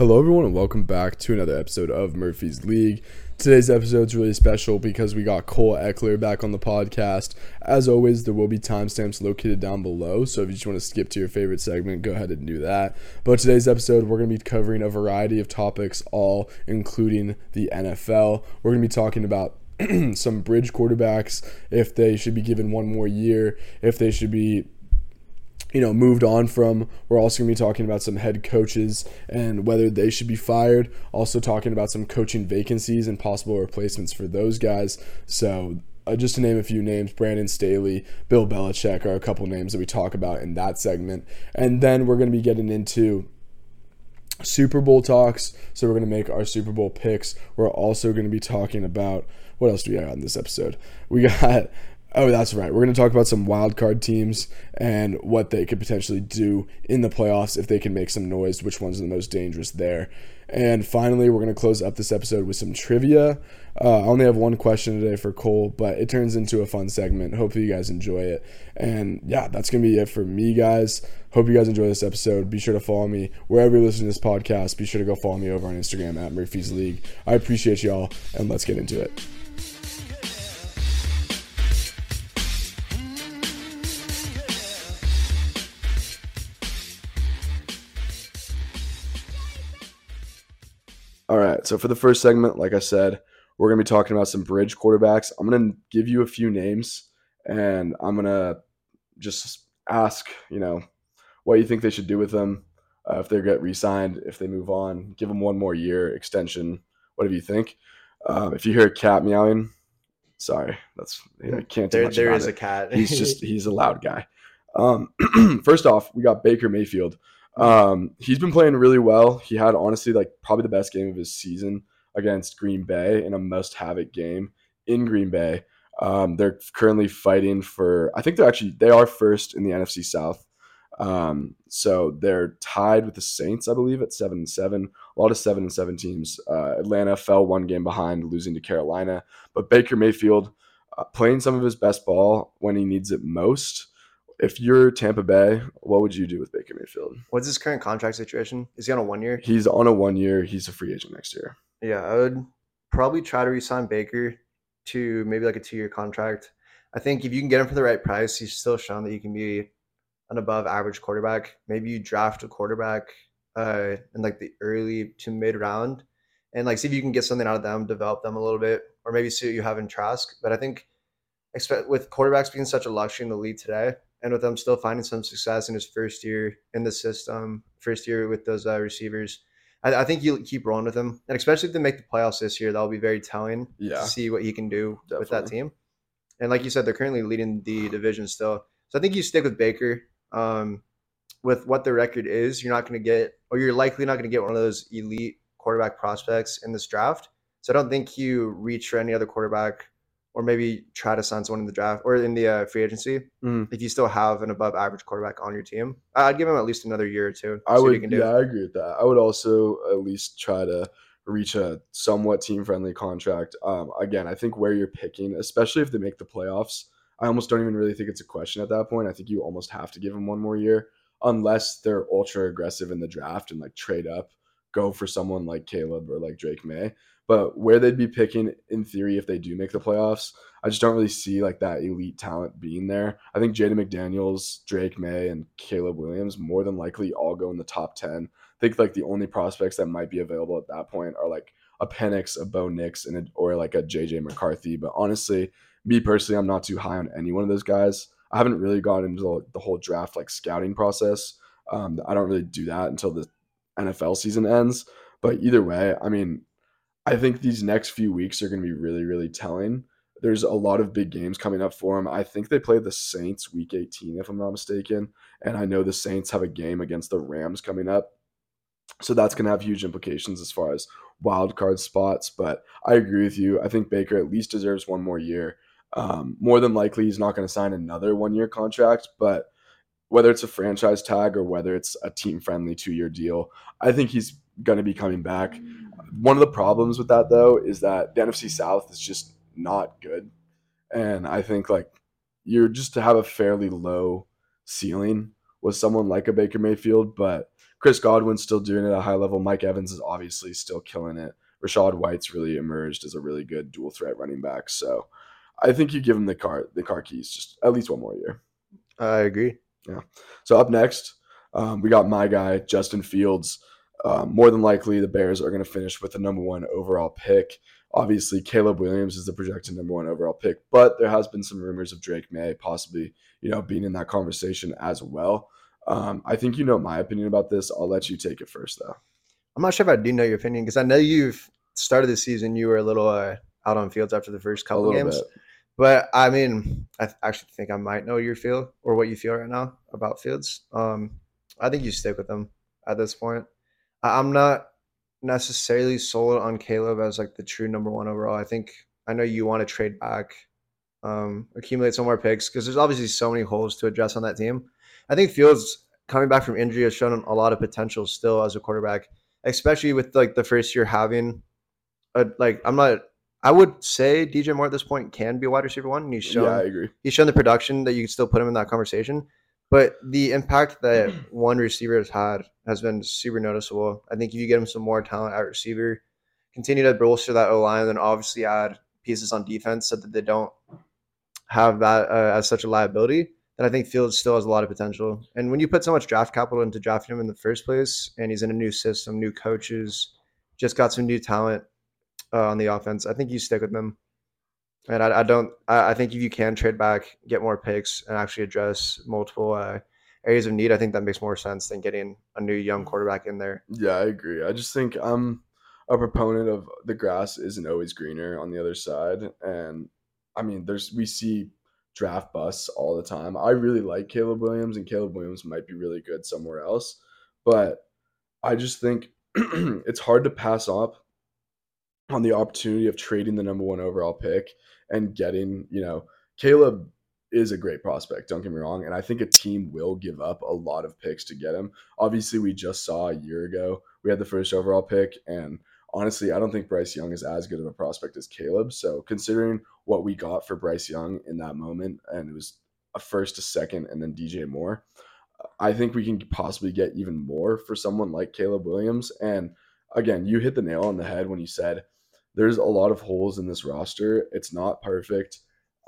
Hello, everyone, and welcome back to another episode of Murphy's League. Today's episode is really special because we got Cole Ekeler back on the podcast. As always, there will be timestamps located down below, so if you just want to skip to your favorite segment, go ahead and do that. But today's episode, we're going to be covering a variety of topics, all including the NFL. We're going to be talking about some bridge quarterbacks, if they should be given one more year, if they should be you know, moved on from. We're also going to be talking about some head coaches and whether they should be fired. Also, talking about some coaching vacancies and possible replacements for those guys. So, uh, just to name a few names, Brandon Staley, Bill Belichick are a couple names that we talk about in that segment. And then we're going to be getting into Super Bowl talks. So, we're going to make our Super Bowl picks. We're also going to be talking about what else do we have on this episode? We got Oh, that's right. We're going to talk about some wild card teams and what they could potentially do in the playoffs if they can make some noise, which ones are the most dangerous there. And finally, we're going to close up this episode with some trivia. Uh, I only have one question today for Cole, but it turns into a fun segment. Hopefully, you guys enjoy it. And yeah, that's going to be it for me, guys. Hope you guys enjoy this episode. Be sure to follow me wherever you listen to this podcast. Be sure to go follow me over on Instagram at Murphy's League. I appreciate y'all, and let's get into it. All right. So for the first segment, like I said, we're going to be talking about some bridge quarterbacks. I'm going to give you a few names and I'm going to just ask, you know, what you think they should do with them. Uh, if they get re-signed, if they move on, give them one more year extension, whatever you think. Um, if you hear a cat meowing, sorry, that's I can't. there, there is it. a cat. he's just he's a loud guy. Um, first off, we got Baker Mayfield. Um, he's been playing really well. He had honestly like probably the best game of his season against Green Bay in a must have it game in Green Bay. Um, they're currently fighting for, I think they're actually, they are first in the NFC South. Um, so they're tied with the Saints, I believe, at seven and seven. A lot of seven and seven teams. Uh, Atlanta fell one game behind, losing to Carolina. But Baker Mayfield uh, playing some of his best ball when he needs it most if you're Tampa Bay, what would you do with Baker Mayfield? What's his current contract situation? Is he on a one year? He's on a one year. He's a free agent next year. Yeah, I would probably try to resign Baker to maybe like a two year contract. I think if you can get him for the right price, he's still shown that you can be an above average quarterback. Maybe you draft a quarterback uh, in like the early to mid round and like see if you can get something out of them, develop them a little bit, or maybe see what you have in Trask. But I think expect with quarterbacks being such a luxury in the league today, and with him still finding some success in his first year in the system, first year with those uh, receivers. I, I, think you keep rolling with him, and especially if they make the playoffs this year, that'll be very telling yeah. to see what he can do Definitely. with that team. And like you said, they're currently leading the division still, so I think you stick with Baker. Um, with what the record is, you're not going to get, or you're likely not going to get one of those elite quarterback prospects in this draft. So I don't think you reach for any other quarterback or maybe try to sign someone in the draft or in the uh, free agency mm. if you still have an above average quarterback on your team. I'd give him at least another year or two. I would, yeah, I agree with that. I would also at least try to reach a somewhat team friendly contract. Um, again, I think where you're picking, especially if they make the playoffs, I almost don't even really think it's a question at that point. I think you almost have to give them one more year unless they're ultra aggressive in the draft and like trade up, go for someone like Caleb or like Drake Maye. But where they'd be picking in theory if they do make the playoffs, I just don't really see like that elite talent being there. I think Jaden McDaniels, Drake Maye, and Caleb Williams more than likely all go in the top 10. I think like the only prospects that might be available at that point are like a Penix, a Bo Nix, and a, or like a JJ McCarthy. But honestly, me personally, I'm not too high on any one of those guys. I haven't really gone into the, the whole draft like scouting process. Um, I don't really do that until the NFL season ends. But either way, I mean, I think these next few weeks are going to be really, really telling. There's a lot of big games coming up for them. I think they play the Saints week 18, if I'm not mistaken. And I know the Saints have a game against the Rams coming up. So that's going to have huge implications as far as wild card spots. But I agree with you. I think Baker at least deserves one more year. Um, more than likely, he's not going to sign another one year contract. But whether it's a franchise tag or whether it's a team friendly two year deal, I think he's going to be coming back. One of the problems with that though is that the NFC South is just not good, and I think like you're just to have a fairly low ceiling with someone like a Baker Mayfield, but Chris Godwin's still doing it at a high level. Mike Evans is obviously still killing it. Rachaad White's really emerged as a really good dual threat running back. So I think you give him the car the car keys just at least one more year. I agree. Yeah. So up next, um, we got my guy Justin Fields. Um, more than likely, the Bears are going to finish with the number one overall pick. Obviously, Caleb Williams is the projected number one overall pick, but there has been some rumors of Drake Maye possibly, you know, being in that conversation as well. Um, I think you know my opinion about this. I'll let you take it first, though. I'm not sure if I do know your opinion because I know you've started the season. You were a little uh, out on Fields after the first couple games, bit. but I mean, I th- actually think I might know your feel or what you feel right now about Fields. Um, I think you stick with them at this point. I'm not necessarily sold on Caleb as like the true number one overall. I think I know you want to trade back, um, accumulate some more picks because there's obviously so many holes to address on that team. I think Fields coming back from injury has shown a lot of potential still as a quarterback, especially with like the first year having a like I'm not I would say DJ Moore at this point can be a wide receiver one. And he's shown yeah, I agree. He's shown the production that you can still put him in that conversation. But the impact that one receiver has had has been super noticeable. I think if you get him some more talent at receiver, continue to bolster that O line, then obviously add pieces on defense so that they don't have that uh, as such a liability. Then I think Fields still has a lot of potential. And when you put so much draft capital into drafting him in the first place, and he's in a new system, new coaches, just got some new talent uh, on the offense, I think you stick with them. And I, I don't. I, I, think if you can trade back, get more picks, and actually address multiple uh, areas of need, I think that makes more sense than getting a new young quarterback in there. Yeah, I agree. I just think I'm a proponent of the grass isn't always greener on the other side, and I mean, there's we see draft busts all the time. I really like Caleb Williams, and Caleb Williams might be really good somewhere else, but I just think it's hard to pass up on the opportunity of trading the number one overall pick and getting, you know, Caleb is a great prospect, don't get me wrong. And I think a team will give up a lot of picks to get him. Obviously, we just saw a year ago, we had the first overall pick. And honestly, I don't think Bryce Young is as good of a prospect as Caleb. So considering what we got for Bryce Young in that moment, and it was a first, a second, and then DJ Moore, I think we can possibly get even more for someone like Caleb Williams. And again, you hit the nail on the head when you said there's a lot of holes in this roster. It's not perfect.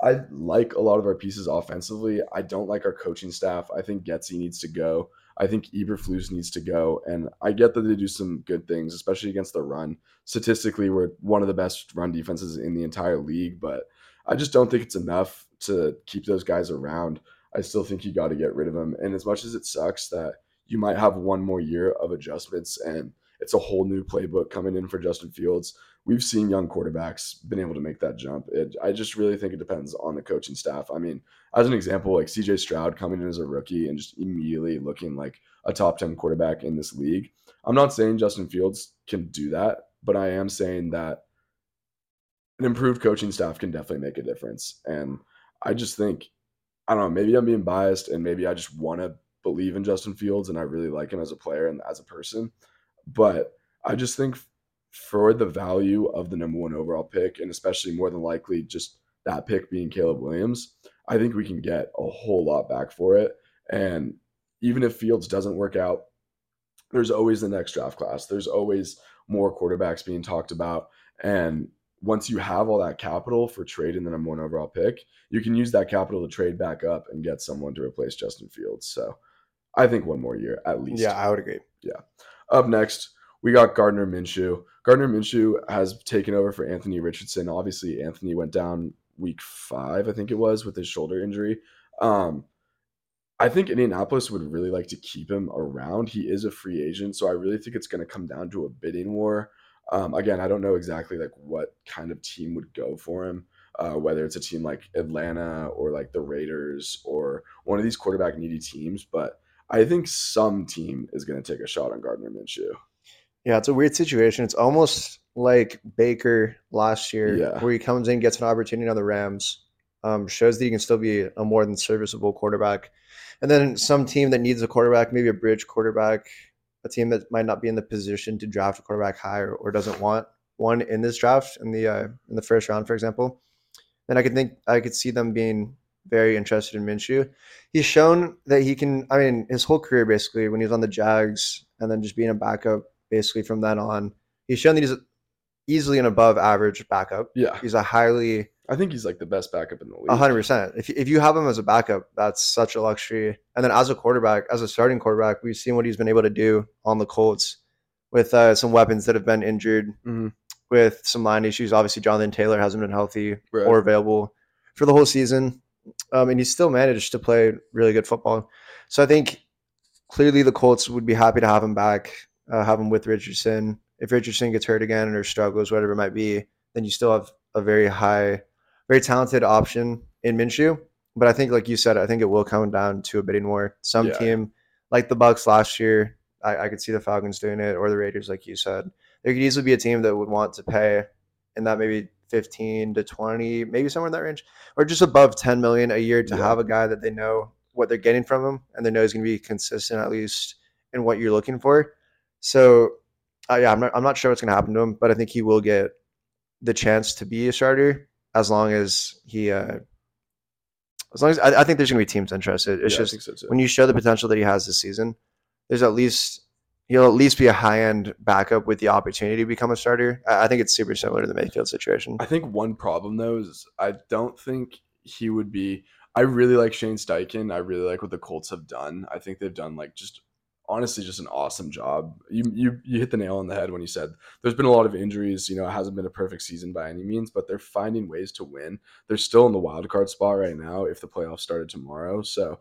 I like a lot of our pieces offensively. I don't like our coaching staff. I think Getsy needs to go. I think Eberflus needs to go. And I get that they do some good things, especially against the run. Statistically, we're one of the best run defenses in the entire league, but I just don't think it's enough to keep those guys around. I still think you got to get rid of them. And as much as it sucks that you might have one more year of adjustments and it's a whole new playbook coming in for Justin Fields, we've seen young quarterbacks been able to make that jump. It, I just really think it depends on the coaching staff. I mean, as an example, like CJ Stroud coming in as a rookie and just immediately looking like a top 10 quarterback in this league. I'm not saying Justin Fields can do that, but I am saying that an improved coaching staff can definitely make a difference. And I just think, I don't know, maybe I'm being biased and maybe I just want to believe in Justin Fields and I really like him as a player and as a person. But I just think for the value of the number one overall pick, and especially more than likely just that pick being Caleb Williams, I think we can get a whole lot back for it. And even if Fields doesn't work out, there's always the next draft class. There's always more quarterbacks being talked about. And once you have all that capital for trading the number one overall pick, you can use that capital to trade back up and get someone to replace Justin Fields. So I think one more year at least. Yeah, I would agree. Yeah. Up next, we got Gardner Minshew. Gardner Minshew has taken over for Anthony Richardson. Obviously, Anthony went down week five, I think it was, with his shoulder injury. Um, I think Indianapolis would really like to keep him around. He is a free agent, so I really think it's going to come down to a bidding war. Um, again, I don't know exactly like what kind of team would go for him. Uh, whether it's a team like Atlanta or like the Raiders or one of these quarterback needy teams, but I think some team is going to take a shot on Gardner Minshew. Yeah, it's a weird situation. It's almost like Baker last year, yeah. where he comes in, gets an opportunity on the Rams, um, shows that he can still be a more than serviceable quarterback. And then some team that needs a quarterback, maybe a bridge quarterback, a team that might not be in the position to draft a quarterback higher or doesn't want one in this draft in the uh, in the first round, for example. Then I could think I could see them being very interested in Minshew. He's shown that he can. I mean, his whole career basically, when he was on the Jags and then just being a backup basically from then on. He's shown that he's easily an above average backup. Yeah, He's a highly I think he's like the best backup in the league. a hundred percent. If if you have him as a backup, that's such a luxury. And then as a quarterback, as a starting quarterback, we've seen what he's been able to do on the Colts with uh, some weapons that have been injured, Mhm. with some line issues. Obviously, Jonathan Taylor hasn't been healthy Right. or available for the whole season, um, and he still managed to play really good football. So I think clearly the Colts would be happy to have him back, uh, have him with Richardson. If Richardson gets hurt again or struggles, whatever it might be, then you still have a very high, very talented option in Minshew. But I think, like you said, I think it will come down to a bidding war. Some Yeah. team, like the Bucks last year, I, I could see the Falcons doing it, or the Raiders, like you said. There could easily be a team that would want to pay and that maybe 15 to 20, maybe somewhere in that range, or just above 10 million a year to Yeah. have a guy that they know what they're getting from him and they know he's going to be consistent at least in what you're looking for. So, uh, yeah, I'm not, I'm not sure what's going to happen to him, but I think he will get the chance to be a starter as long as he, uh, as long as I, I think there's going to be teams interested. It's Yeah, just so when you show the potential that he has this season, there's at least he'll at least be a high end backup with the opportunity to become a starter. I, think it's super similar to the Mayfield situation. I think one problem though is I don't think he would be. I really like Shane Steichen. I really like what the Colts have done. I think they've done like just honestly just an awesome job. You you you hit the nail on the head when you said there's been a lot of injuries. You know, it hasn't been a perfect season by any means, but they're finding ways to win. They're still in the wild card spot right now if the playoffs started tomorrow. So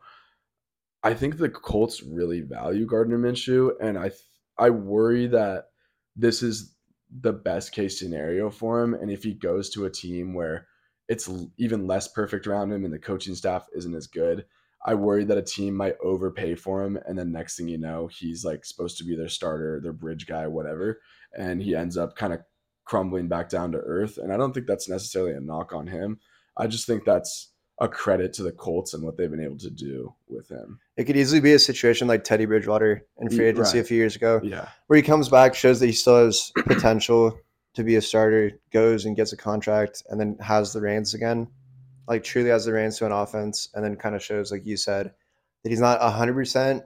I think the Colts really value Gardner Minshew, and I th- I worry that this is the best case scenario for him. And if he goes to a team where it's even less perfect around him and the coaching staff isn't as good, I worry that a team might overpay for him. And then next thing you know, he's like supposed to be their starter, their bridge guy, whatever. And he ends up kind of crumbling back down to earth. And I don't think that's necessarily a knock on him. I just think that's a credit to the Colts and what they've been able to do with him. It could easily be a situation like Teddy Bridgewater in free agency a few years ago, Yeah. where he comes back, shows that he still has potential to be a starter, goes and gets a contract, and then has the reins again. Like truly has the reins to an offense, and then kind of shows, like you said, that he's not hundred percent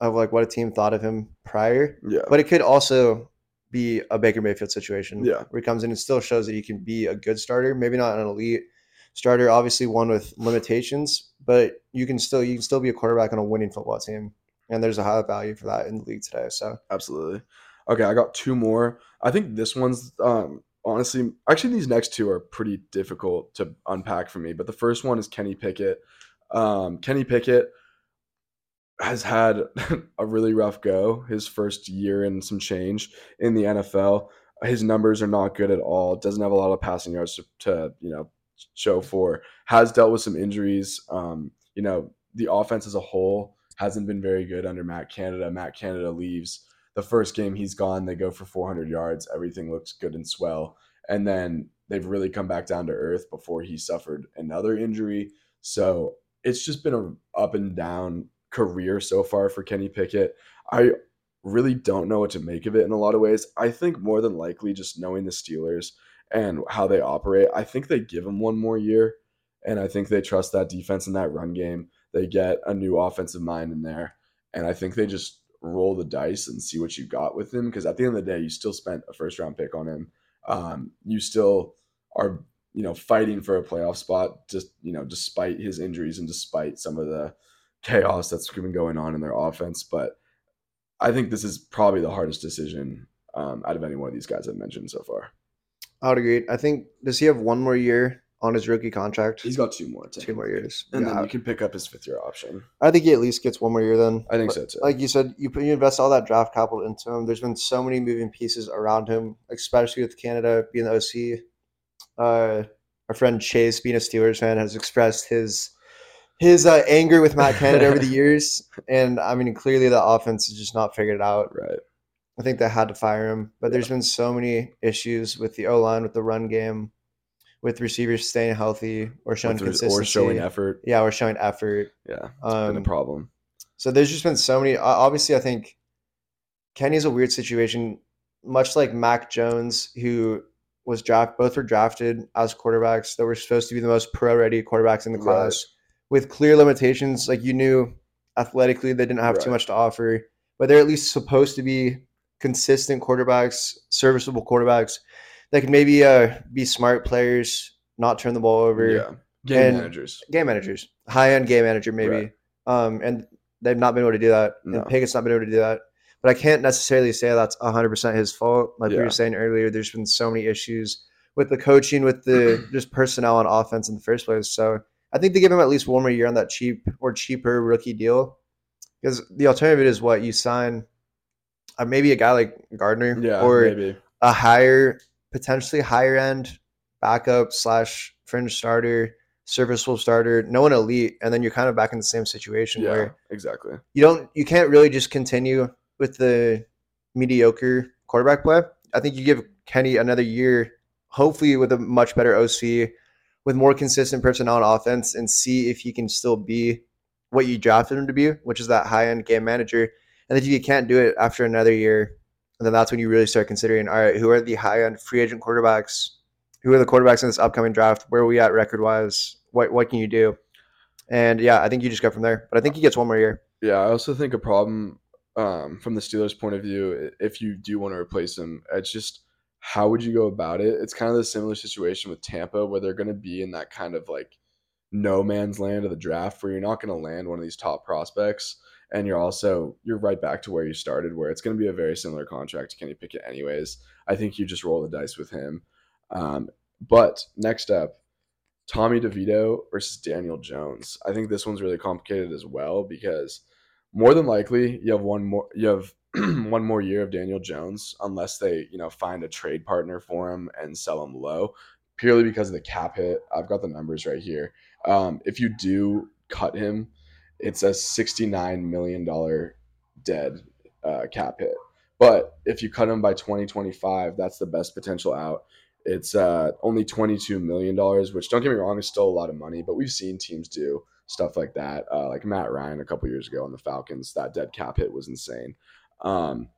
of like what a team thought of him prior. Yeah. But it could also be a Baker Mayfield situation. Yeah. Where he comes in and still shows that he can be a good starter, maybe not an elite starter, obviously one with limitations, but you can still you can still be a quarterback on a winning football team. And there's a high value for that in the league today. So Absolutely. Okay, I got two more. I think this one's um honestly actually these next two are pretty difficult to unpack for me, but the first one is Kenny Pickett. Um Kenny Pickett has had a really rough go his first year and some change in the NFL. His numbers are not good at all. Doesn't have a lot of passing yards to, to you know show for. Has dealt with some injuries. Um, you know the offense as a whole hasn't been very good under Matt Canada. Matt Canada leaves the first game he's gone. They go for 400 yards. Everything looks good and swell, and then they've really come back down to earth before he suffered another injury. So it's just been a up and down career so far for Kenny Pickett. I really don't know what to make of it in a lot of ways. I think more than likely, just knowing the Steelers and how they operate, I think they give him one more year. And I think they trust that defense and that run game. They get a new offensive mind in there. And I think they just roll the dice and see what you got with him. Because at the end of the day, you still spent a first round pick on him. Um, you still are, you know, fighting for a playoff spot, just, you know, despite his injuries and despite some of the chaos that's been going on in their offense. But I think this is probably the hardest decision um, out of any one of these guys I've mentioned so far. I would agree. I think does he have one more year on his rookie contract? He's got two more. two more years. And Yeah, then you can pick up his fifth year option. I think he at least gets one more year then. I think But so too. Like you said, you put you invest all that draft capital into him. There's been so many moving pieces around him, especially with Canada being the OC. Uh, our friend Chase, being a Steelers fan, has expressed his his uh, anger with Matt Canada over the years, and I mean clearly the offense has just not figured it out. right. I think they had to fire him, but there's been so many issues with the O line, with the run game, with receivers staying healthy or showing With consistency, or showing effort. Yeah, or showing effort. Yeah. It's Um, been a problem. so there's just been so many. Obviously, I think Kenny's a weird situation, much like Mac Jones, who was draft. Both were drafted as quarterbacks that were supposed to be the most pro-ready quarterbacks in the Right. class, with clear limitations. Like you knew, athletically, they didn't have too much to offer. but they're at least supposed to be consistent quarterbacks, serviceable quarterbacks that can maybe uh, be smart players, not turn the ball over. Yeah. Game managers. Game managers, high end game manager, maybe. Right. Um, and they've not been able to do that. No. And Pickett's not been able to do that. But I can't necessarily say that's 100% his fault. Like we were saying earlier, there's been so many issues with the coaching, with the just personnel on offense in the first place. So I think they give him at least one more year on that cheap or cheaper rookie deal. Because the alternative is what you sign, uh, maybe a guy like Gardner Yeah. or maybe. a higher, potentially higher end backup slash fringe starter, serviceable starter, no one elite, and then you're kind of back in the same situation Yeah. where Exactly. you don't, you can't really just continue with the mediocre quarterback play. I think you give Kenny another year, hopefully with a much better OC, with more consistent personnel on offense, and see if he can still be what you drafted him to be, which is that high end game manager. And if you can't do it after another year, then that's when you really start considering, all right, who are the high end free agent quarterbacks? Who are the quarterbacks in this upcoming draft? Where are we at record wise? What what can you do? And yeah, I think you just go from there. But I think he gets one more year. Yeah, I also think a problem um, from the Steelers' point of view, if you do want to replace him, it's just how would you go about it? It's kind of the similar situation with Tampa, where they're going to be in that kind of like no man's land of the draft, where you're not going to land one of these top prospects, and you're also you're right back to where you started, where it's going to be a very similar contract to Kenny Pickett, anyways. I think you just roll the dice with him. Um, but next up, Tommy DeVito versus Daniel Jones. I think this one's really complicated as well because more than likely you have one more you have one more year of Daniel Jones unless they, you know, find a trade partner for him and sell him low purely because of the cap hit. I've got the numbers right here. Um, if you do cut him, it's a $69 million dead uh, cap hit. But if you cut him by 2025, that's the best potential out. It's uh, only $22 million, which don't get me wrong, is still a lot of money, but we've seen teams do stuff like that. Uh, like Matt Ryan a couple years ago on the Falcons, that dead cap hit was insane. Um,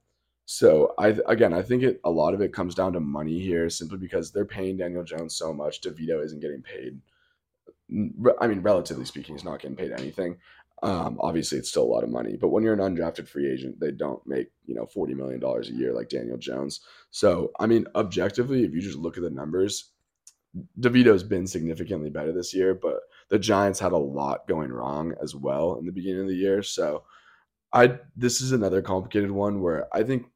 so I again, I think it a lot of it comes down to money here, simply because they're paying Daniel Jones so much. DeVito isn't getting paid. I mean, relatively speaking, he's not getting paid anything. Um, obviously, it's still a lot of money, but when you're an undrafted free agent, they don't make you know forty million dollars a year like Daniel Jones. So I mean, objectively, if you just look at the numbers, DeVito's been significantly better this year, but the Giants had a lot going wrong as well in the beginning of the year. So I this is another complicated one where I think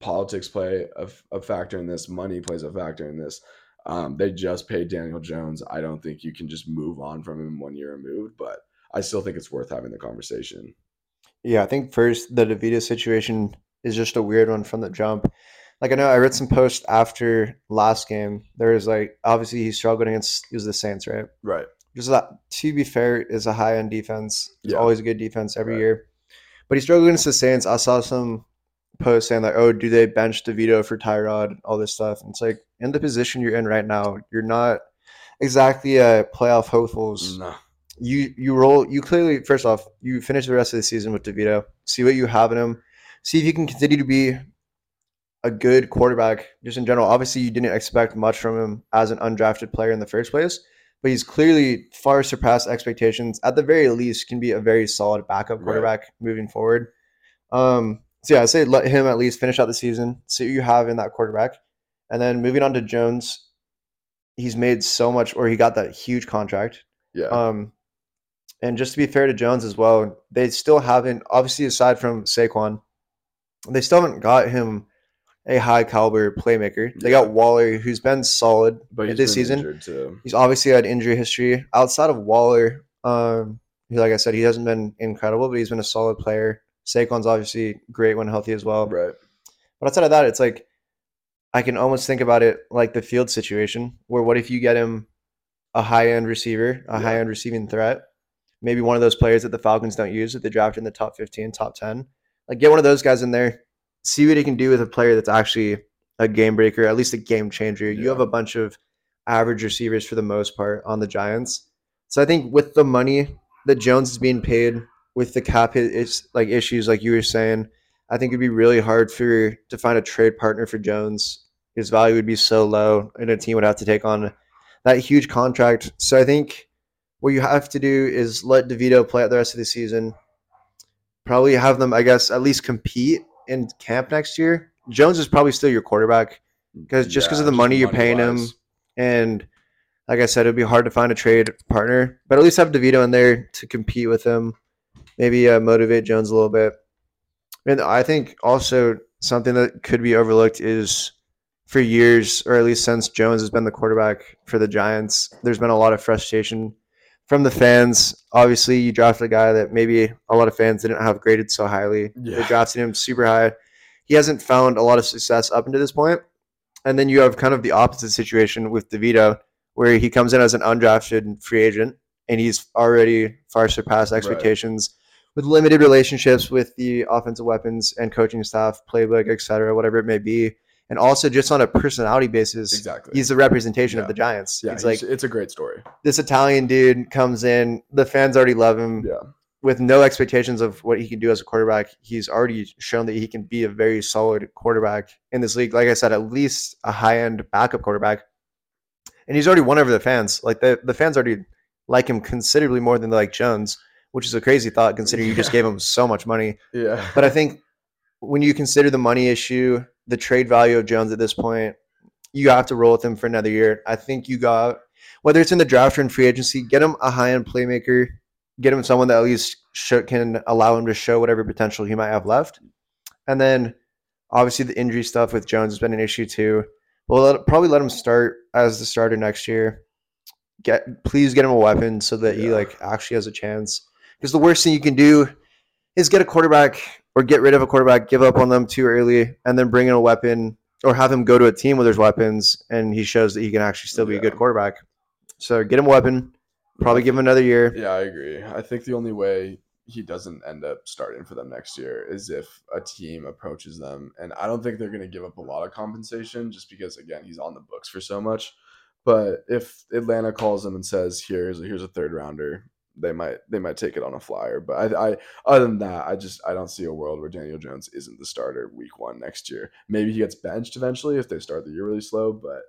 politics play a, a factor in this, money plays a factor in this. Um, they just paid Daniel Jones. I don't think you can just move on from him one year removed, but I still think it's worth having the conversation. Yeah, I think first the DeVito situation is just a weird one from the jump. Like I know I read some posts after last game. There was like obviously he struggled against it was the Saints, right? Right. Just that to be fair is a high end defense. It's Yeah. always a good defense every Right. year. But he struggled against the Saints. I saw some posts saying like, oh, do they bench DeVito for Tyrod? All this stuff. And it's like in the position you're in right now, you're not exactly a playoff hopefuls No. You you roll you clearly first off you finish the rest of the season with DeVito. See what you have in him. See if you can continue to be a good quarterback just in general. Obviously, you didn't expect much from him as an undrafted player in the first place, but he's clearly far surpassed expectations. At the very least, can be a very solid backup Right. quarterback moving forward. Um, so yeah, I say let him at least finish out the season. See what you have in that quarterback, and then moving on to Jones. He's made so much, or he got that huge contract. Yeah. Um, and just to be fair to Jones as well, they still haven't, obviously, aside from Saquon, they still haven't got him a high caliber playmaker. They got Waller, who's been solid but this season. He's obviously had injury history. Outside of Waller, um, like I said, he hasn't been incredible, but he's been a solid player. Saquon's obviously great when healthy as well. Right. But outside of that, it's like I can almost think about it like the field situation, where what if you get him a high end receiver, a Yeah. high end receiving threat, maybe one of those players that the Falcons don't use that they draft in the top 15, top 10. Like get one of those guys in there, see what he can do with a player that's actually a game breaker, at least a game changer. You have a bunch of average receivers for the most part on the Giants. So I think with the money that Jones is being paid, with the cap it's like issues like you were saying, I think it'd be really hard for to find a trade partner for Jones. His value would be so low, and a team would have to take on that huge contract. So I think what you have to do is let DeVito play out the rest of the season. probably have them, I guess, at least compete in camp next year. Jones is probably still your quarterback because just because Yeah, of the money you're paying him, and like I said, it'd be hard to find a trade partner. But at least have DeVito in there to compete with him, maybe uh, motivate Jones a little bit. And I think also something that could be overlooked is for years, or at least since Jones has been the quarterback for the Giants, there's been a lot of frustration from the fans. Obviously, you drafted a guy that maybe a lot of fans didn't have graded so highly. They drafted him super high. He hasn't found a lot of success up until this point. And then you have kind of the opposite situation with DeVito, where he comes in as an undrafted free agent and he's already far surpassed expectations with limited relationships with the offensive weapons and coaching staff, playbook, etc., whatever it may be. And also just on a personality basis, Exactly. he's the representation Yeah. of the Giants. yeah, it's like it's a great story. this Italian dude comes in, the fans already love him Yeah. with no expectations of what he can do as a quarterback. He's already shown that he can be a very solid quarterback in this league. Like I said, at least a high end backup quarterback. And he's already won over the fans. Like the, the fans already like him considerably more than they like Jones, which is a crazy thought considering you just gave him so much money. Yeah. But I think when you consider the money issue, the trade value of Jones at this point, you have to roll with him for another year. I think you got whether it's in the draft or in free agency, get him a high end playmaker, get him someone that at least can allow him to show whatever potential he might have left, and then obviously the injury stuff with Jones has been an issue too. We'll let, probably let him start as the starter next year. Get please get him a weapon so that he like actually has a chance. Because the worst thing you can do is get a quarterback or get rid of a quarterback, give up on them too early, and then bring in a weapon or have him go to a team where there's weapons and he shows that he can actually still be a good quarterback. So get him a weapon, probably give him another year. Yeah, I agree. I think the only way he doesn't end up starting for them next year is if a team approaches them. And I don't think they're going to give up a lot of compensation just because, again, he's on the books for so much. But if Atlanta calls them and says, "Here's here's a third rounder," they might they might take it on a flyer. But I, I other than that, I just I don't see a world where Daniel Jones isn't the starter week one next year. Maybe he gets benched eventually if they start the year really slow. But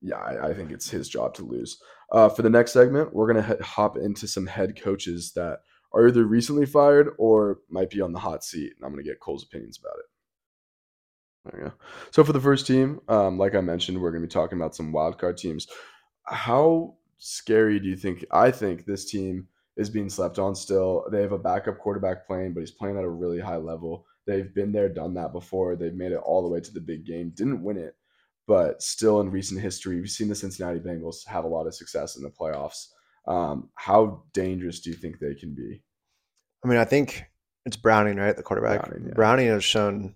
yeah, I, I think it's his job to lose. Uh, for the next segment, we're gonna hop into some head coaches that are either recently fired or might be on the hot seat, and I'm gonna get Cole's opinions about it. There we go. So for the first team, um, like I mentioned, we're gonna be talking about some wildcard teams. How scary do you think? I think this team is being slept on still. They have a backup quarterback playing, but he's playing at a really high level. They've been there, done that before. They've made it all the way to the big game. Didn't win it, but still in recent history, we've seen the Cincinnati Bengals have a lot of success in the playoffs. Um, how dangerous do you think they can be? I mean, I think it's Browning, right? The quarterback. Browning, Browning, has shown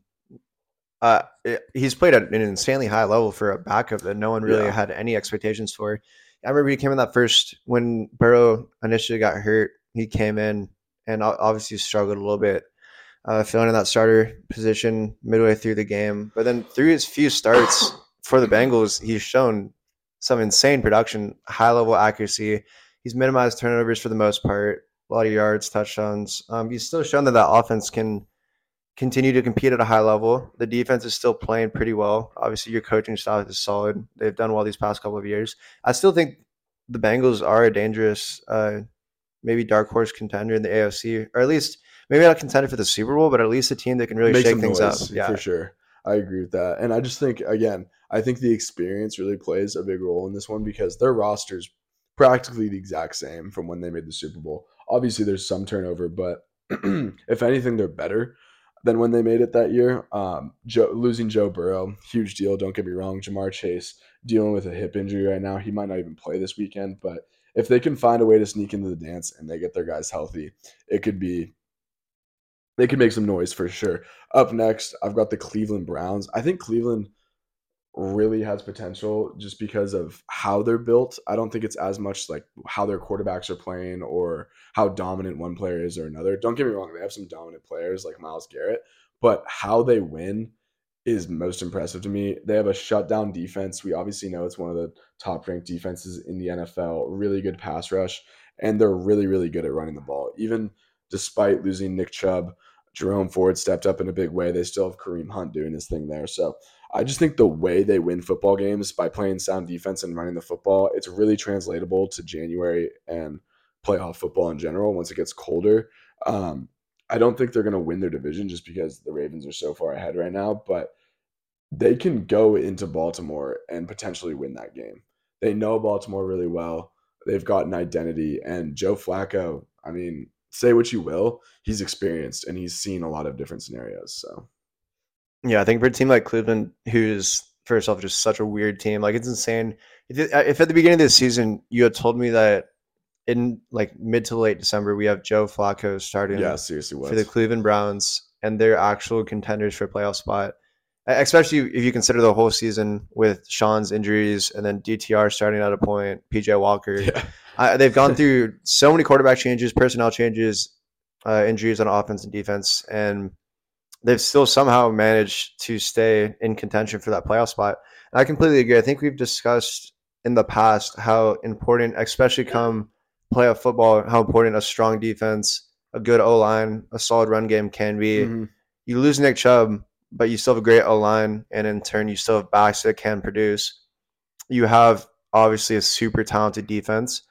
uh, he's played at an insanely high level for a backup that no one really Yeah. had any expectations for. I remember he came in that first when Burrow initially got hurt. He came in and obviously struggled a little bit, uh, filling in that starter position midway through the game. But then through his few starts for the Bengals, he's shown some insane production, high level accuracy. He's minimized turnovers for the most part, a lot of yards, touchdowns. Um, he's still shown that that offense can continue to compete at a high level. The defense is still playing pretty well. Obviously, your coaching staff is solid. They've done well these past couple of years. I still think the Bengals are a dangerous, uh, maybe dark horse contender in the AFC, or at least maybe not contender for the Super Bowl, but at least a team that can really Make shake things noise, up. Yeah, for sure. I agree with that. And I just think again, I think the experience really plays a big role in this one because their roster's practically the exact same from when they made the Super Bowl. Obviously there's some turnover, but if anything they're better than when they made it that year. Um, Joe, losing Joe Burrow, huge deal. Don't get me wrong. Ja'Marr Chase dealing with a hip injury right now. He might not even play this weekend, but if they can find a way to sneak into the dance and they get their guys healthy, it could be they could make some noise for sure. Up next, I've got the Cleveland Browns. I think Cleveland really has potential just because of how they're built. I don't think it's as much like how their quarterbacks are playing or how dominant one player is or another. Don't get me wrong, they have some dominant players like Myles Garrett, but how they win is most impressive to me. They have a shutdown defense. We obviously know it's one of the top ranked defenses in the NFL, really good pass rush, and they're really, really good at running the ball. Even despite losing Nick Chubb, Jerome Ford stepped up in a big way. They still have Kareem Hunt doing his thing there. So I just think the way they win football games by playing sound defense and running the football, it's really translatable to January and playoff football in general once it gets colder. Um, I don't think they're going to win their division just because the Ravens are so far ahead right now, but they can go into Baltimore and potentially win that game. They know Baltimore really well. They've got an identity, and Joe Flacco. I mean, say what you will, he's experienced and he's seen a lot of different scenarios. So, yeah, I think for a team like Cleveland, who's first off just such a weird team, like it's insane. If, if at the beginning of the season you had told me that in like mid to late December we have Joe Flacco starting, yeah, seriously, for the Cleveland Browns, and they're actual contenders for a playoff spot. Especially if you consider the whole season with Sean's injuries and then DTR starting at a point, PJ Walker. Yeah. Uh, they've gone through so many quarterback changes, personnel changes, uh, injuries on offense and defense, and they've still somehow managed to stay in contention for that playoff spot. And I completely agree. I think we've discussed in the past how important, especially come playoff football, how important a strong defense, a good O line, a solid run game can be. Mm-hmm. You lose Nick Chubb, but you still have a great O line, and in turn, you still have backs that can produce. You have obviously a super talented defense.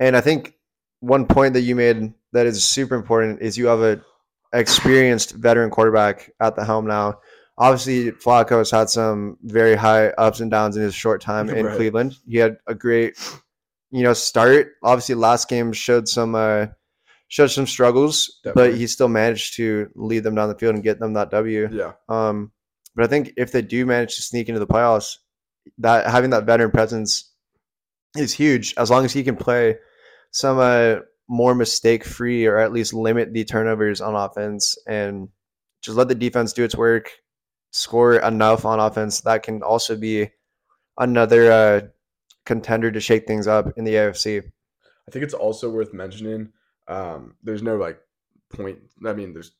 And I think one point that you made that is super important is you have a experienced veteran quarterback at the helm now. Obviously, Flacco has had some very high ups and downs in his short time in right. Cleveland. He had a great, you know, start. Obviously, last game showed some uh, showed some struggles, Definitely. but he still managed to lead them down the field and get them that W. Yeah. Um, but I think if they do manage to sneak into the playoffs, that having that veteran presence is huge. As long as he can play some uh, more mistake free or at least limit the turnovers on offense and just let the defense do its work, score enough on offense. That can also be another uh, contender to shake things up in the AFC. I think it's also worth mentioning. Um, there's no like point. I mean, there's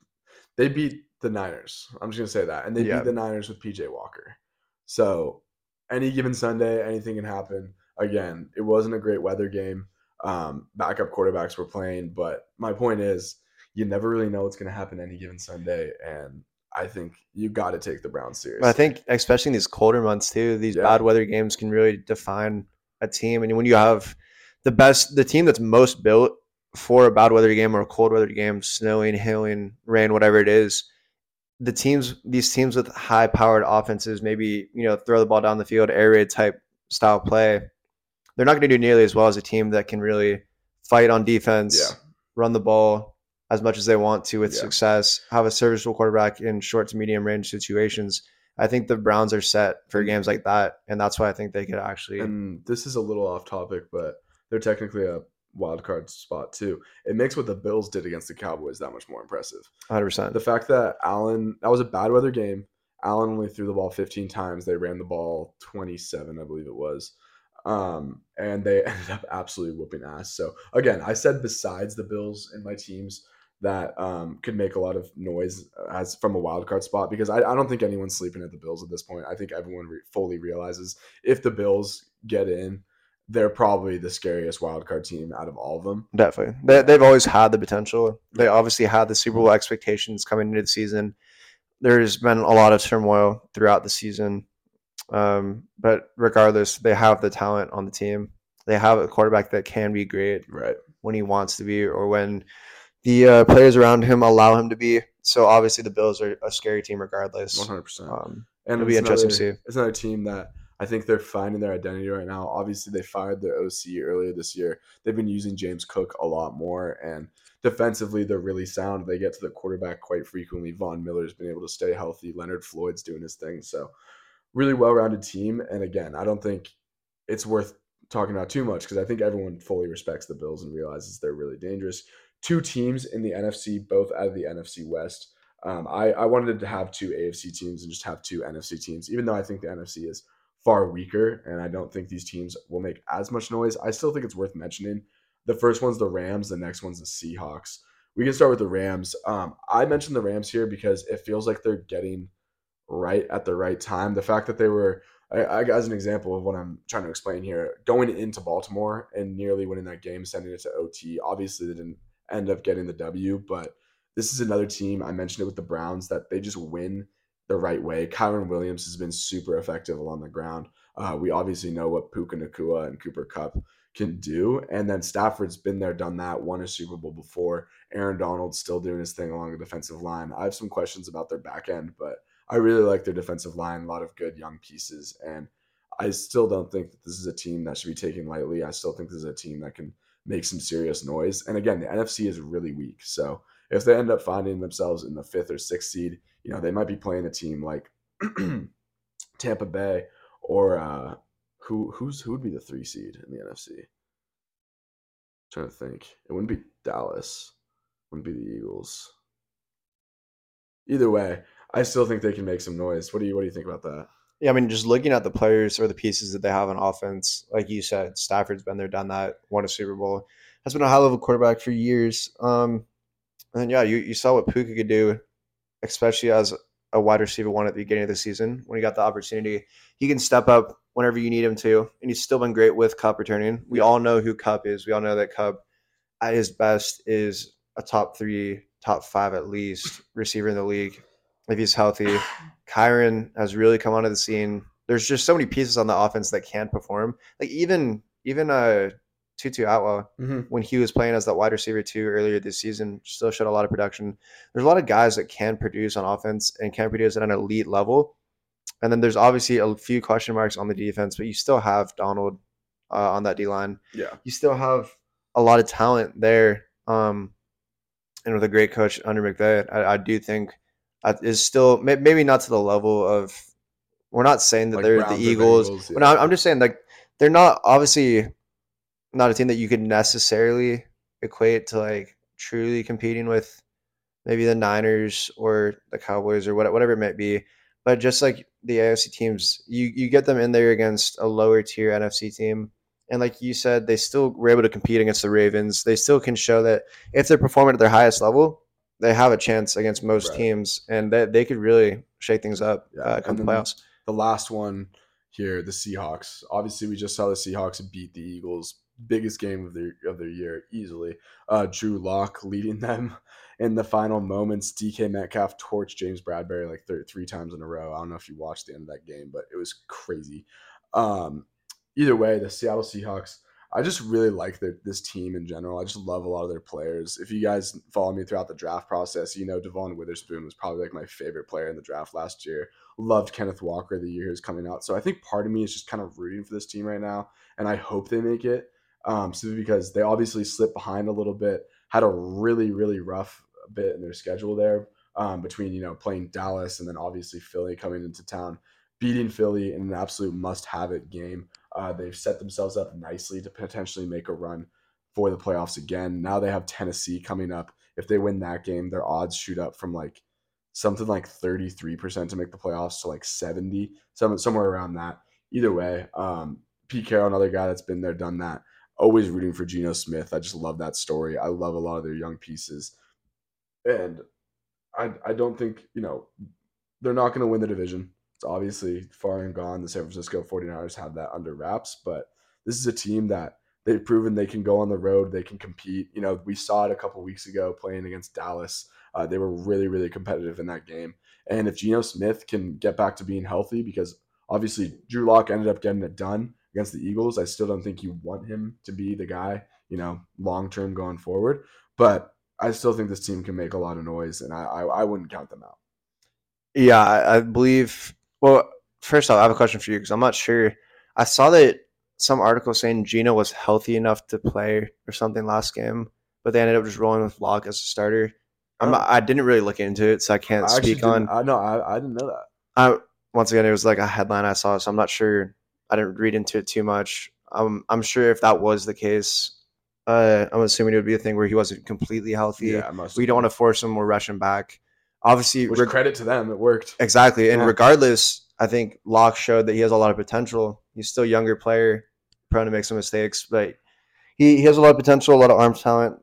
they beat the Niners. I'm just gonna say that, and they yeah. beat the Niners with PJ Walker. So any given Sunday, anything can happen. Again, it wasn't a great weather game um, backup quarterbacks were playing. But my point is, you never really know what's to happen any given Sunday, and I think you got to take the Browns seriously. I think, especially in these colder months too, these yeah. bad weather games can really define a team. And when you have the best, the team that's most built for a bad weather game or a cold weather game, snowing, hailing, rain, whatever it is, the teams, these teams with high powered offenses, maybe you know throw the ball down the field, air raid type style play they're not going to do nearly as well as a team that can really fight on defense, yeah. run the ball as much as they want to with yeah. success, have a serviceable quarterback in short to medium range situations. I think the Browns are set for mm-hmm. games like that, and that's why I think they could actually. And this is a little off topic, but they're technically a wild card spot too. It makes what the Bills did against the Cowboys that much more impressive. 100%. The fact that Allen, that was a bad weather game. Allen only threw the ball 15 times. They ran the ball 27, I believe it was um, and they ended up absolutely whooping ass. So again, I said besides the Bills and my teams that um, could make a lot of noise as from a wild card spot because I, I don't think anyone's sleeping at the Bills at this point. I think everyone re- fully realizes if the Bills get in, they're probably the scariest wildcard team out of all of them. Definitely, they, they've always had the potential. They obviously had the Super Bowl expectations coming into the season. There's been a lot of turmoil throughout the season um, but regardless, they have the talent on the team. They have a quarterback that can be great right when he wants to be, or when the uh, players around him allow him to be. So obviously, the Bills are a scary team regardless. One hundred percent. Um, and it'll be interesting another, to see. It's another team that I think they're finding their identity right now. Obviously, they fired their OC earlier this year. They've been using James Cook a lot more, and defensively, they're really sound. They get to the quarterback quite frequently. Von Miller's been able to stay healthy. Leonard Floyd's doing his thing. So really well-rounded team. And again, I don't think it's worth talking about too much because I think everyone fully respects the Bills and realizes they're really dangerous. Two teams in the NFC, both out of the NFC West. Um, I, I wanted to have two AFC teams and just have two NFC teams, even though I think the NFC is far weaker and I don't think these teams will make as much noise. I still think it's worth mentioning. The first one's the Rams, the next one's the Seahawks. We can start with the Rams. Um, I mentioned the Rams here because it feels like they're getting – right at the right time. The fact that they were, I, I, as an example of what I'm trying to explain here, going into Baltimore and nearly winning that game, sending it to OT. Obviously, they didn't end up getting the W, but this is another team. I mentioned it with the Browns that they just win the right way. Kyren Williams has been super effective along the ground. Uh, we obviously know what Puka Nacua and Cooper Kupp can do. And then Stafford's been there, done that, won a Super Bowl before. Aaron Donald's still doing his thing along the defensive line. I have some questions about their back end, but I really like their defensive line, a lot of good young pieces. And I still don't think that this is a team that should be taken lightly. I still think this is a team that can make some serious noise. And again, the NFC is really weak. So if they end up finding themselves in the fifth or sixth seed, you know, they might be playing a team like Tampa Bay or uh, who who's who would be the three seed in the NFC? I'm trying to think. It wouldn't be Dallas. It wouldn't be the Eagles. Either way, I still think they can make some noise. What do you what do you think about that? Yeah, I mean, just looking at the players or the pieces that they have on offense, like you said, Stafford's been there, done that, won a Super Bowl, has been a high level quarterback for years. Um, and yeah, you, you saw what Puka could do, especially as a wide receiver one at the beginning of the season when he got the opportunity. He can step up whenever you need him to, and he's still been great with Kupp returning. We all know who Kupp is. We all know that Kupp, at his best, is a top three, top five at least receiver in the league if he's healthy. Kyren has really come onto the scene. There's just so many pieces on the offense that can't perform. Like even even uh Tutu Atwell Mm-hmm. when he was playing as that wide receiver too earlier this season, still showed a lot of production. There's a lot of guys that can produce on offense and can produce at an elite level. And then there's obviously a few question marks on the defense, but you still have Donald uh, on that D line. Yeah. You still have a lot of talent there. Um, and with a great coach under McVay, I, I do think uh, is still maybe not to the level of. We're not saying that Like they're the or Eagles. Bengals, but I'm. I'm just saying like they're not obviously not a team that you could necessarily equate to like truly competing with maybe the Niners or the Cowboys or whatever it might be. But just like the AFC teams, you you get them in there against a lower tier NFC team. And like you said, they still were able to compete against the Ravens. They still can show that if they're performing at their highest level, they have a chance against most Right. teams, and they, they could really shake things up Yeah, uh, come the playoffs. the last one here, the Seahawks. Obviously, we just saw the Seahawks beat the Eagles. Biggest game of their of their year, easily. Uh, Drew Lock leading them in the final moments. DK Metcalf torched James Bradberry like thir- three times in a row. I don't know if you watched the end of that game, but it was crazy. Um, either way, the Seattle Seahawks. I just really like their, this team in general. I just love a lot of their players. If you guys follow me throughout the draft process, you know Devon Witherspoon was probably like my favorite player in the draft last year loved Kenneth Walker the year he was coming out. So I think part of me is just kind of rooting for this team right now, and I hope they make it. Um, simply because they obviously slipped behind a little bit, had a really really rough bit in their schedule there um, between you know playing Dallas and then obviously Philly coming into town, beating Philly in an absolute must have it game. Uh, they've set themselves up nicely to potentially make a run for the playoffs again. Now they have Tennessee coming up. If they win that game, their odds shoot up from like something like 33% to make the playoffs to like 70 some, somewhere around that either way um pete carroll another guy that's been there done that always rooting for Geno smith. I just love that story. I love a lot of their young pieces. And i i don't think you know they're not going to win the division. It's obviously far and gone. The san francisco 49ers have that under wraps but this is a team that they've proven they can go on the road they can compete. You know we saw it a couple weeks ago playing against dallas. Uh, they were really, really competitive in that game. And if Geno Smith can get back to being healthy, because obviously Drew Lock ended up getting it done against the Eagles, I still don't think you want him to be the guy, you know, long term going forward. But I still think this team can make a lot of noise, and I, I, I wouldn't count them out. Yeah, I, I believe. Well, first off, I have a question for you because I'm not sure. I saw that some article saying Geno was healthy enough to play or something last game, but they ended up just rolling with Lock as a starter. I'm oh. not, I didn't really look into it, so I can't I speak on. I no, I, I didn't know that. I once again, it was like a headline I saw, so I'm not sure. I didn't read into it too much. Um, I'm sure if that was the case, uh, I'm assuming it would be a thing where he wasn't completely healthy. Yeah, must. we don't want to force him or rush him back. Obviously, Which reg- credit to them, it worked. exactly. And Yeah. regardless, I think Lock showed that he has a lot of potential. He's still a younger player, prone to make some mistakes, but he, he has a lot of potential, a lot of arm talent.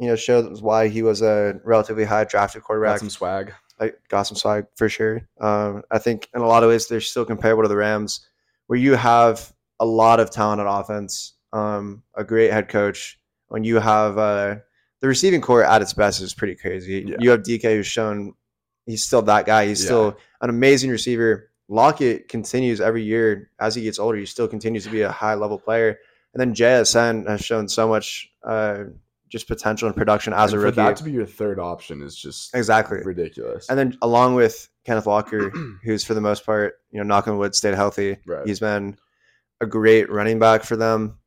You know, shows why he was a relatively high drafted Got quarterback some swag. I got some swag for sure. Um, I think in a lot of ways they're still comparable to the Rams, where you have a lot of talent on offense, um, a great head coach. When you have uh, the receiving corps at its best is pretty crazy. Yeah. You have DK who's shown he's still that guy. He's Yeah. still an amazing receiver. Lockett continues every year as he gets older. He still continues to be a high level player. And then JSN has shown so much uh, just potential and production as And a for that to be your third option is just exactly. ridiculous. And then along with Kenneth Walker, who's for the most part, you know, knock on wood, stayed healthy. Right. He's been a great running back for them.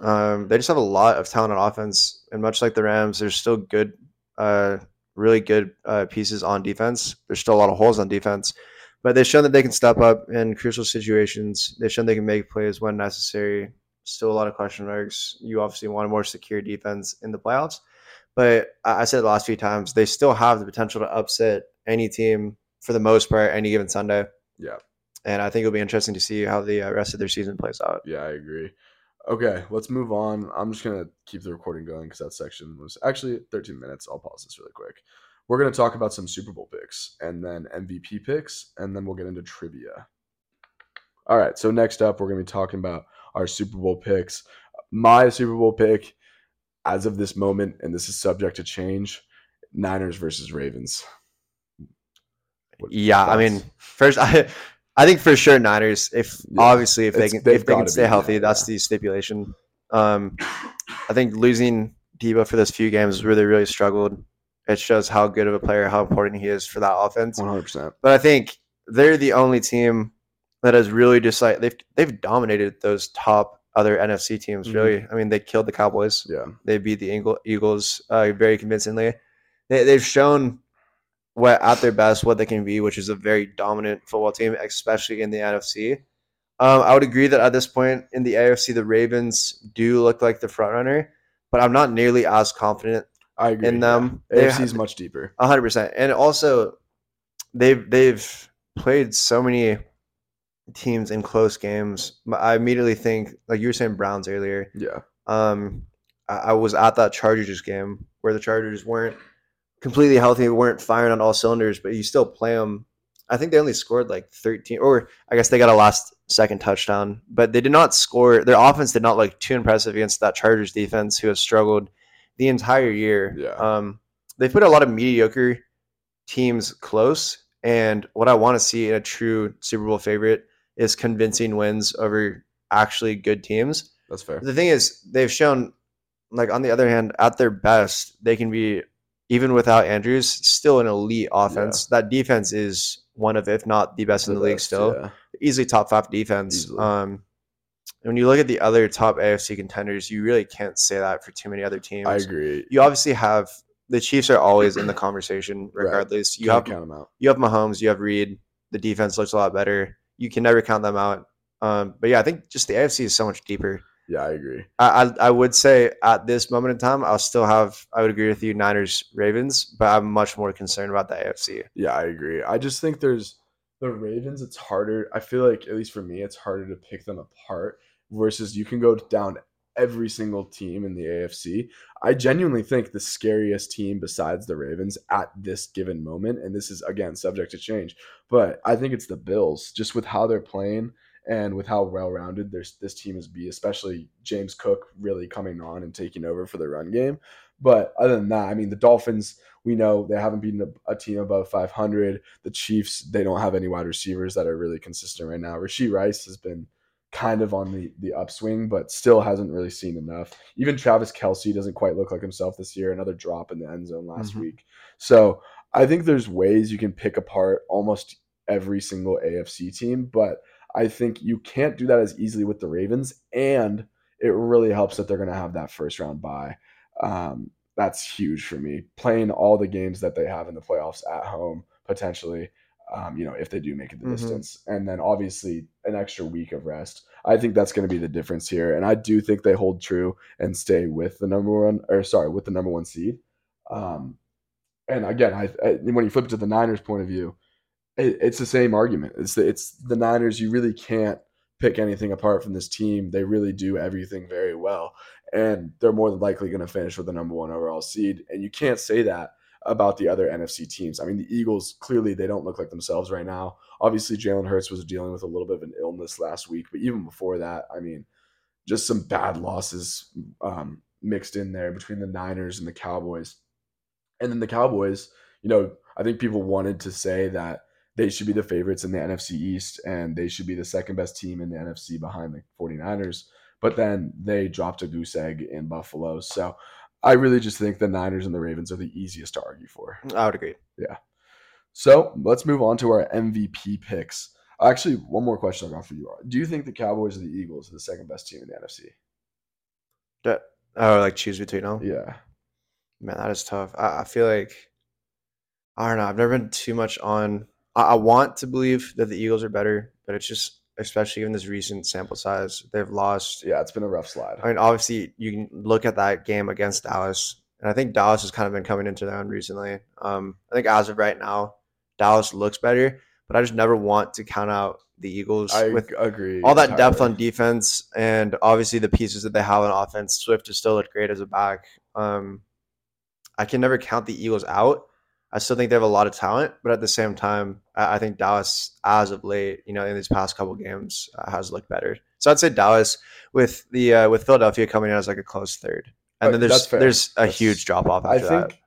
Um, they just have a lot of talent on offense, and much like the Rams, there's still good, uh, really good uh, pieces on defense. There's still a lot of holes on defense, but they've shown that they can step up in crucial situations. They've shown they can make plays when necessary. Still a lot of question marks. You obviously want a more secure defense in the playoffs, but I said the last few times they still have the potential to upset any team for the most part any given Sunday. yeah. And I think it'll be interesting to see how the uh, rest of their season plays out. Yeah, I agree. Okay, let's move on. I'm just gonna keep the recording going because that section was actually 13 minutes. I'll pause this really quick. We're gonna talk about some Super Bowl picks and then MVP picks, and then we'll get into trivia. All right, so next up, we're gonna be talking about our Super Bowl picks. My Super Bowl pick, as of this moment, and this is subject to change: Niners versus Ravens. What- Yeah, I mean, first I I think for sure Niners. If Yeah, obviously if they can if they can stay be, healthy, yeah, that's yeah. the stipulation. Um, I think losing Deebo for those few games really really struggled. It shows how good of a player, how important he is for that offense. 100%. But I think they're the only team that has really just like they've they've dominated those top other NFC teams. Mhm. Really, I mean they killed the Cowboys. Yeah, They beat the Eagle- Eagles uh, very convincingly. They, they've shown what at their best what they can be, which is a very dominant football team, especially in the NFC. Um, I would agree that at this point in the AFC, the Ravens do look like the front runner, but I'm not nearly as confident I agree. in them. Yeah. AFC is much deeper. hundred percent. And also, they've they've played so many teams in close games. I immediately think, like you were saying, Browns earlier. Yeah. Um, I, I was at that Chargers game where the Chargers weren't completely healthy, weren't firing on all cylinders, but you still play them. I think they only scored like 13, or I guess they got a last second touchdown, but they did not score. Their offense did not look too impressive against that Chargers defense, who has struggled the entire year. Yeah. Um, they put a lot of mediocre teams close, and what I want to see in a true Super Bowl favorite is convincing wins over actually good teams. That's fair. The thing is, they've shown, like on the other hand, at their best, they can be even without Andrews, still an elite offense. That defense is one of, if not the best in the league, still yeah. easily top five defense. Easily. Um, when you look at the other top AFC contenders, you really can't say that for too many other teams. I agree. You obviously have the Chiefs are always in the conversation, Right. regardless. You Can't have count them out. you have Mahomes, you have Reed. The defense looks a lot better. You can never count them out. Um, but yeah, I think just the AFC is so much deeper. Yeah, I agree. I, I I would say at this moment in time, I'll still have. I would agree with you, Niners, Ravens, but I'm much more concerned about the AFC. Yeah, I agree. I just think there's the Ravens. It's harder. I feel like at least for me, it's harder to pick them apart versus you can go down every single team in the AFC. I genuinely think the scariest team besides the Ravens at this given moment, and this is again subject to change, but I think it's the Bills, just with how they're playing and with how well rounded this team is be, especially James Cook really coming on and taking over for the run game. But other than that, I mean, the Dolphins, we know they haven't beaten a, a team above 500. The Chiefs, they don't have any wide receivers that are really consistent right now. Rasheed Rice has been kind of on the, the upswing, but still hasn't really seen enough. Even Travis Kelce doesn't quite look like himself this year. Another drop in the end zone last Mhm. week. So I think there's ways you can pick apart almost every single AFC team, but I think you can't do that as easily with the Ravens. And it really helps that they're going to have that first round bye. Um, that's huge for me. Playing all the games that they have in the playoffs at home, potentially, um, you know, if they do make it the Mhm. distance. And then obviously an extra week of rest. I think that's going to be the difference here. And I do think they hold true and stay with the number one, or sorry, with the number one seed. Um, and again, I, I when you flip it to the Niners' point of view, it, it's the same argument. It's the, it's the Niners. You really can't pick anything apart from this team. They really do everything very well, and they're more than likely going to finish with the number one overall seed. And you can't say that about the other NFC teams. I mean, the Eagles clearly they don't look like themselves right now. Obviously, Jalen Hurts was dealing with a little bit of an illness last week, but even before that, I mean, just some bad losses um, mixed in there between the Niners and the Cowboys. And then the Cowboys, you know, I think people wanted to say that they should be the favorites in the NFC East and they should be the second best team in the NFC behind the 49ers. but then they dropped a goose egg in Buffalo. So I really just think the Niners and the Ravens are the easiest to argue for. I would agree. Yeah. So let's move on to our MVP picks. Actually, one more question I got for you. Do you think the Cowboys or the Eagles are the second best team in the NFC? That- Oh, like choose between them. Yeah. Man, that is tough. I, I feel like I don't know. I've never been too much on. I, I want to believe that the Eagles are better, but it's just especially in this recent sample size, they've lost. Yeah, it's been a rough slide. I mean, obviously, you can look at that game against Dallas, and I think Dallas has kind of been coming into their own recently. Um, I think as of right now, Dallas looks better, but I just never want to count out the Eagles I with agree. all that depth on defense and obviously the pieces that they have on offense. Swift has still looked great as a back. Um, I can never count the Eagles out. I still think they have a lot of talent, but at the same time, I, I think Dallas, as of late, you know, in these past couple games, uh, has looked better. So I'd say Dallas with the uh, with Philadelphia coming in as like a close third, and then there's there's a That's- huge drop off. I think that.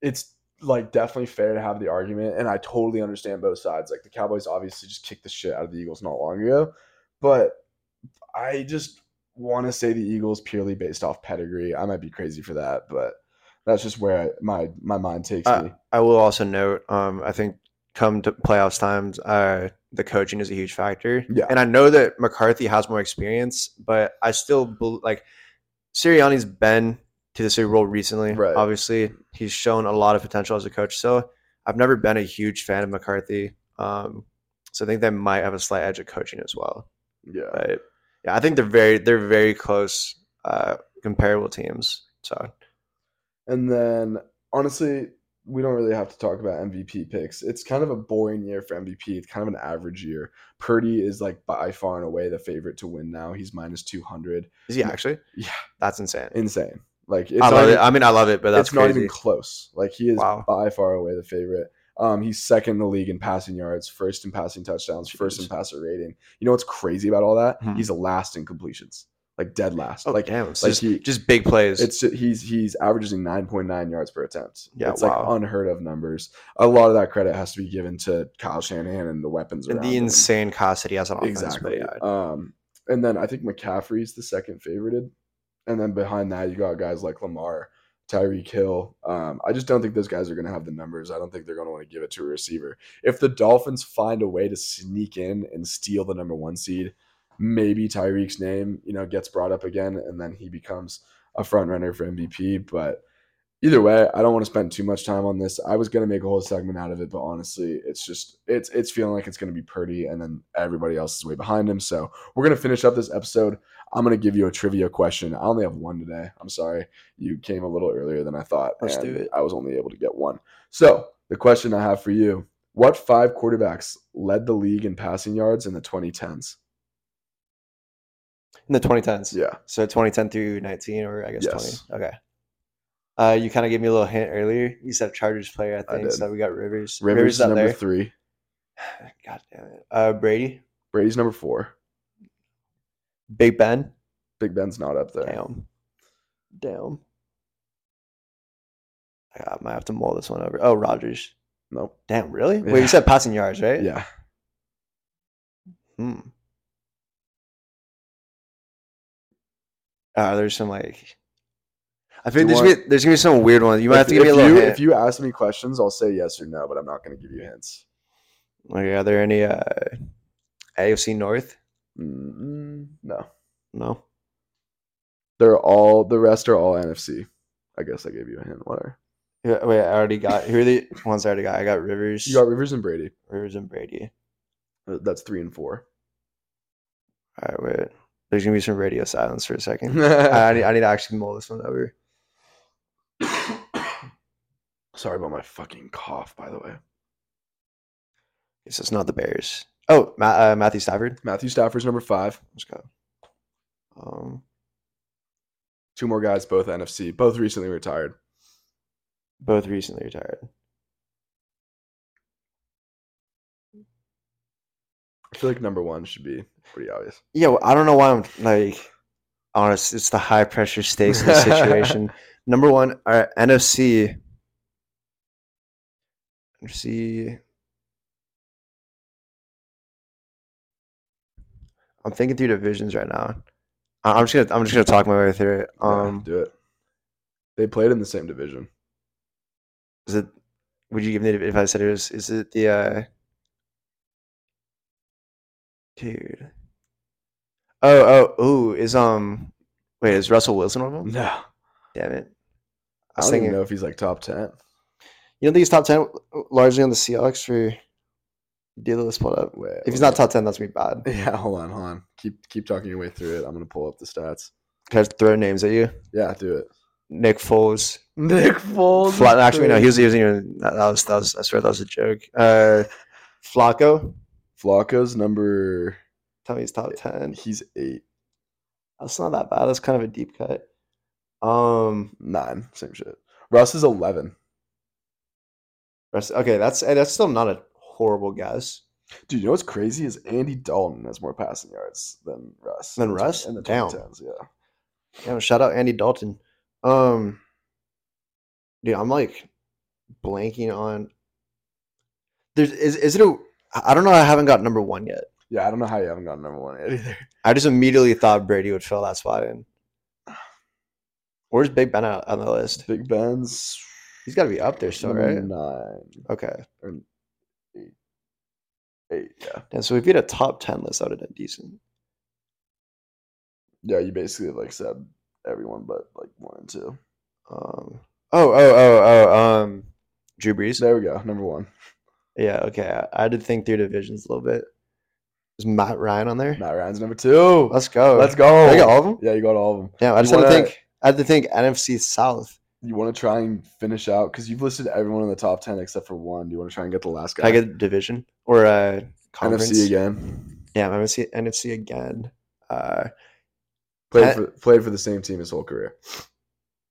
it's like definitely fair to have the argument, and I totally understand both sides. Like the Cowboys obviously just kicked the shit out of the Eagles not long ago, but I just want to say the Eagles purely based off pedigree. I might be crazy for that, but that's just where I, my my mind takes Uh, me. I will also note, um, I think come to playoffs times, uh, the coaching is a huge factor. Yeah. And I know that McCarthy has more experience, but I still like Sirianni's been to the Super Bowl recently. Right. Obviously, he's shown a lot of potential as a coach. So I've never been a huge fan of McCarthy. Um, so I think they might have a slight edge of coaching as well. Yeah, But yeah, I think they're very they're very close, uh, comparable teams. So and then honestly, we don't really have to talk about MVP picks. It's kind of a boring year for MVP. It's kind of an average year. Purdy is like by far and away the favorite to win now. He's minus two hundred. is he actually? Yeah, That's insane. insane. Like it's I love it. I mean, I love it, but that's it's not even close. Like he is Wow. by far away the favorite. Um, he's second in the league in passing yards, first in passing touchdowns, first in passer rating. You know what's crazy about all that? Hmm. He's last in completions, like dead last. Oh, like damn, like just, he- just big plays. it's he's he's averaging nine point nine yards per attempt. Yeah, it's wow. like unheard of numbers. A lot of that credit has to be given to Kyle Shanahan and the weapons and around the him. insane cost that he has on offense. Exactly. Um, and then I think McCaffrey's the second favorited, and then behind that you got guys like Lamar, Tyreek Hill. Um, I just don't think those guys are going to have the numbers. I don't think they're going to want to give it to a receiver. If the Dolphins find a way to sneak in and steal the number one seed, maybe Tyreek's name you know gets brought up again, and then he becomes a front runner for MVP. But either way, I don't want to spend too much time on this. I was gonna make a whole segment out of it, but honestly, it's just it's it's feeling like it's gonna be Purdy, and then everybody else is way behind him. So we're gonna finish up this episode. I'm gonna give you a trivia question. I only have one today. I'm sorry, you came a little earlier than I thought. Let's do it. I was only able to get one. So the question I have for you: What five quarterbacks led the league in passing yards in the 2010s? In the 2010s. Yeah, So 2010 through 19, or I guess Yes. 20. Okay. Uh, you kind of gave me a little hint earlier. You said Chargers player, I I think. did. so we got Rivers. Rivers, is is number there. three. God damn it. Uh, Brady, Brady's number four. Big Ben. Big Ben's not up there. Damn. Damn. I might have to mull this one over. Oh, Rodgers. Nope. Damn, really? Wait, Yeah. you said passing yards, right? Yeah. Hmm. Uh, there's some like. I think there's, want- gonna be, there's gonna be some weird ones. You might have to If- give me a little you, hint. If you ask me questions, I'll say yes or no, but I'm not going to give you hints. Like, are there any uh, AFC North? Mm, no, No. they're all the rest are all NFC. I guess I gave you a hint. Whatever. Yeah, Wait, I already got. Who are the ones I already got? I got Rivers. You got Rivers and Brady. Rivers and Brady. Uh, That's three and four. All right, wait. There's gonna be some radio silence for a second. I, I need, I need to actually mull this one over. Sorry about my fucking cough, by the way. This is not the Bears. Oh, Ma- uh, Matthew Stafford. Matthew Stafford's number five. Let's go. Um, Two more guys, both NFC, both recently retired. both recently retired. I feel like number one should be pretty obvious. Yeah, well, I don't know why I'm like honest. It's the high pressure stakes of the situation. Number one, our NFC. NFC. I'm thinking through divisions right now. I- I'm just gonna I'm just gonna talk my way through it. Yeah, Um, do it. They played in the same division. is it? Would you give me the- if I said it was? Is it the? uh Dude. Oh oh ooh is um wait is Russell Wilson one of them? No, Damn it! I was don't even know if he's like top ten. You don't think he's top ten largely on the Seahawks for? Do the list pulled up. Wait, If he's not top ten, that's gonna be bad. yeah, hold on, hold on. Keep keep talking your way through it. I'm gonna pull up the stats. Can I throw names at you? Yeah, do it. Nick Foles. Nick Foles. Fla- actually, no, he was using that was that was I swear that was a joke. Uh, Flacco. Flacco's number. Tell me he's top ten. He's eight, That's not that bad. That's kind of a deep cut. Um, nine, same shit. Russ is eleven. Russ, okay, that's that's still not a horrible guess. Dude, you know what's crazy is Andy Dalton has more passing yards than Russ. Than Russ? in the Damn. 2010s, yeah. Yeah, shout out Andy Dalton. Um, dude, I'm like blanking on. There's is is it a? I don't know. I haven't got number one yet. Yeah, I don't know how you haven't got number one yet either. I just immediately thought Brady would fill that spot in. Where's Big Ben out on the list? Big Ben's He's got to be up there still, right? nine Okay. or eight. Eight, yeah. And so if you had a top ten list, that would have been decent. Yeah, you basically like said everyone but like one and two. Um. Oh, oh, oh, oh. Um. Drew Brees. There we go, number one. Yeah. Okay. I, I had to think through divisions a little bit. Is Matt Ryan on there? Matt Ryan's number two. Let's go. Let's go. Did I get all of them? Yeah, you got all of them. Yeah. I just had to think. I had to think NFC South. You want to try and finish out because you've listed everyone in the top ten except for one. Do you want to try and get the last guy? Can I get division or uh conference? NFC again. Yeah, NFC NFC again. Uh. Played I- for played for the same team his whole career.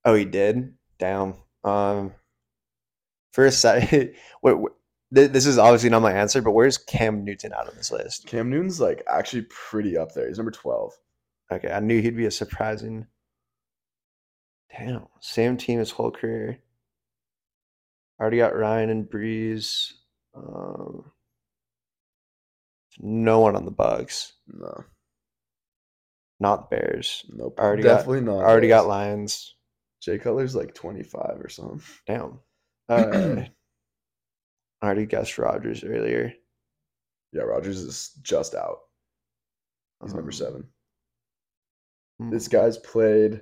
Oh, he did. Damn. Um. For a second, wait, wait, th- this is obviously not my answer, but where's Cam Newton out on this list? Cam Newton's like actually pretty up there. He's number twelve. Okay, I knew he'd be a surprising. Damn, same team his whole career. Already got Ryan and Brees. Um, no one on the Bucs. No, Not Bears. nope. Already got- Definitely not. Already got Lions. Jay Cutler's like twenty five or something. Damn. Uh, I already guessed Rodgers earlier. Yeah, Rodgers is just out. He's number Um, seven. hmm. This guy's played.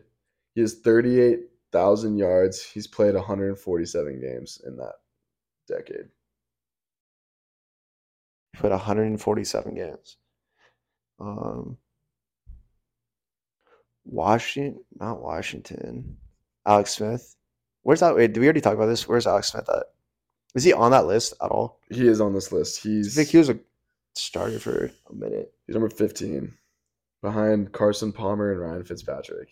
He has thirty eight thousand yards. He's played one hundred forty seven games in that decade. He put 147 games. Um, Washington, not Washington. Alex Smith. Where's that? Wait, did we already talk about this? Where's Alex Smith at? Is he on that list at all? He is on this list. He's I think he was a starter for a minute. he's number fifteen, behind Carson Palmer and Ryan Fitzpatrick.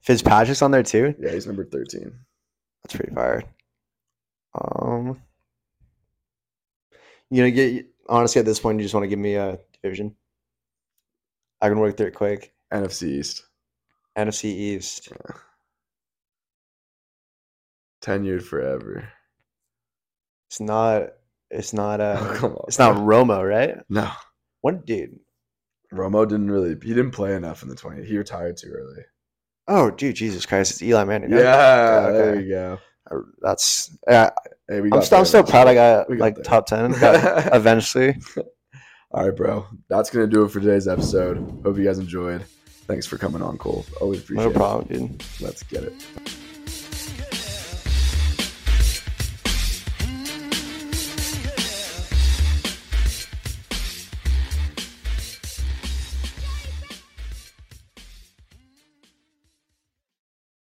Fitzpatrick's on there too. Yeah, he's number thirteen. That's pretty fire. Um, you know, get honestly at this point, you just want to give me a division. I can work through it quick. NFC East. NFC East. Tenured forever. It's not. It's not. Uh, Oh, come on. It's not. Romo, right? No. What dude? Romo didn't really he didn't play enough in the 20. He retired too early. Oh, dude, Jesus Christ! It's Eli Manning. Yeah, right? there okay. you go. Uh, That's. Yeah, Hey, I'm, still, I'm still proud I got got like there. top ten eventually. All right, bro. That's gonna do it for today's episode. Hope you guys enjoyed. Thanks for coming on, Cole. Always appreciate No it. dude. Let's get it.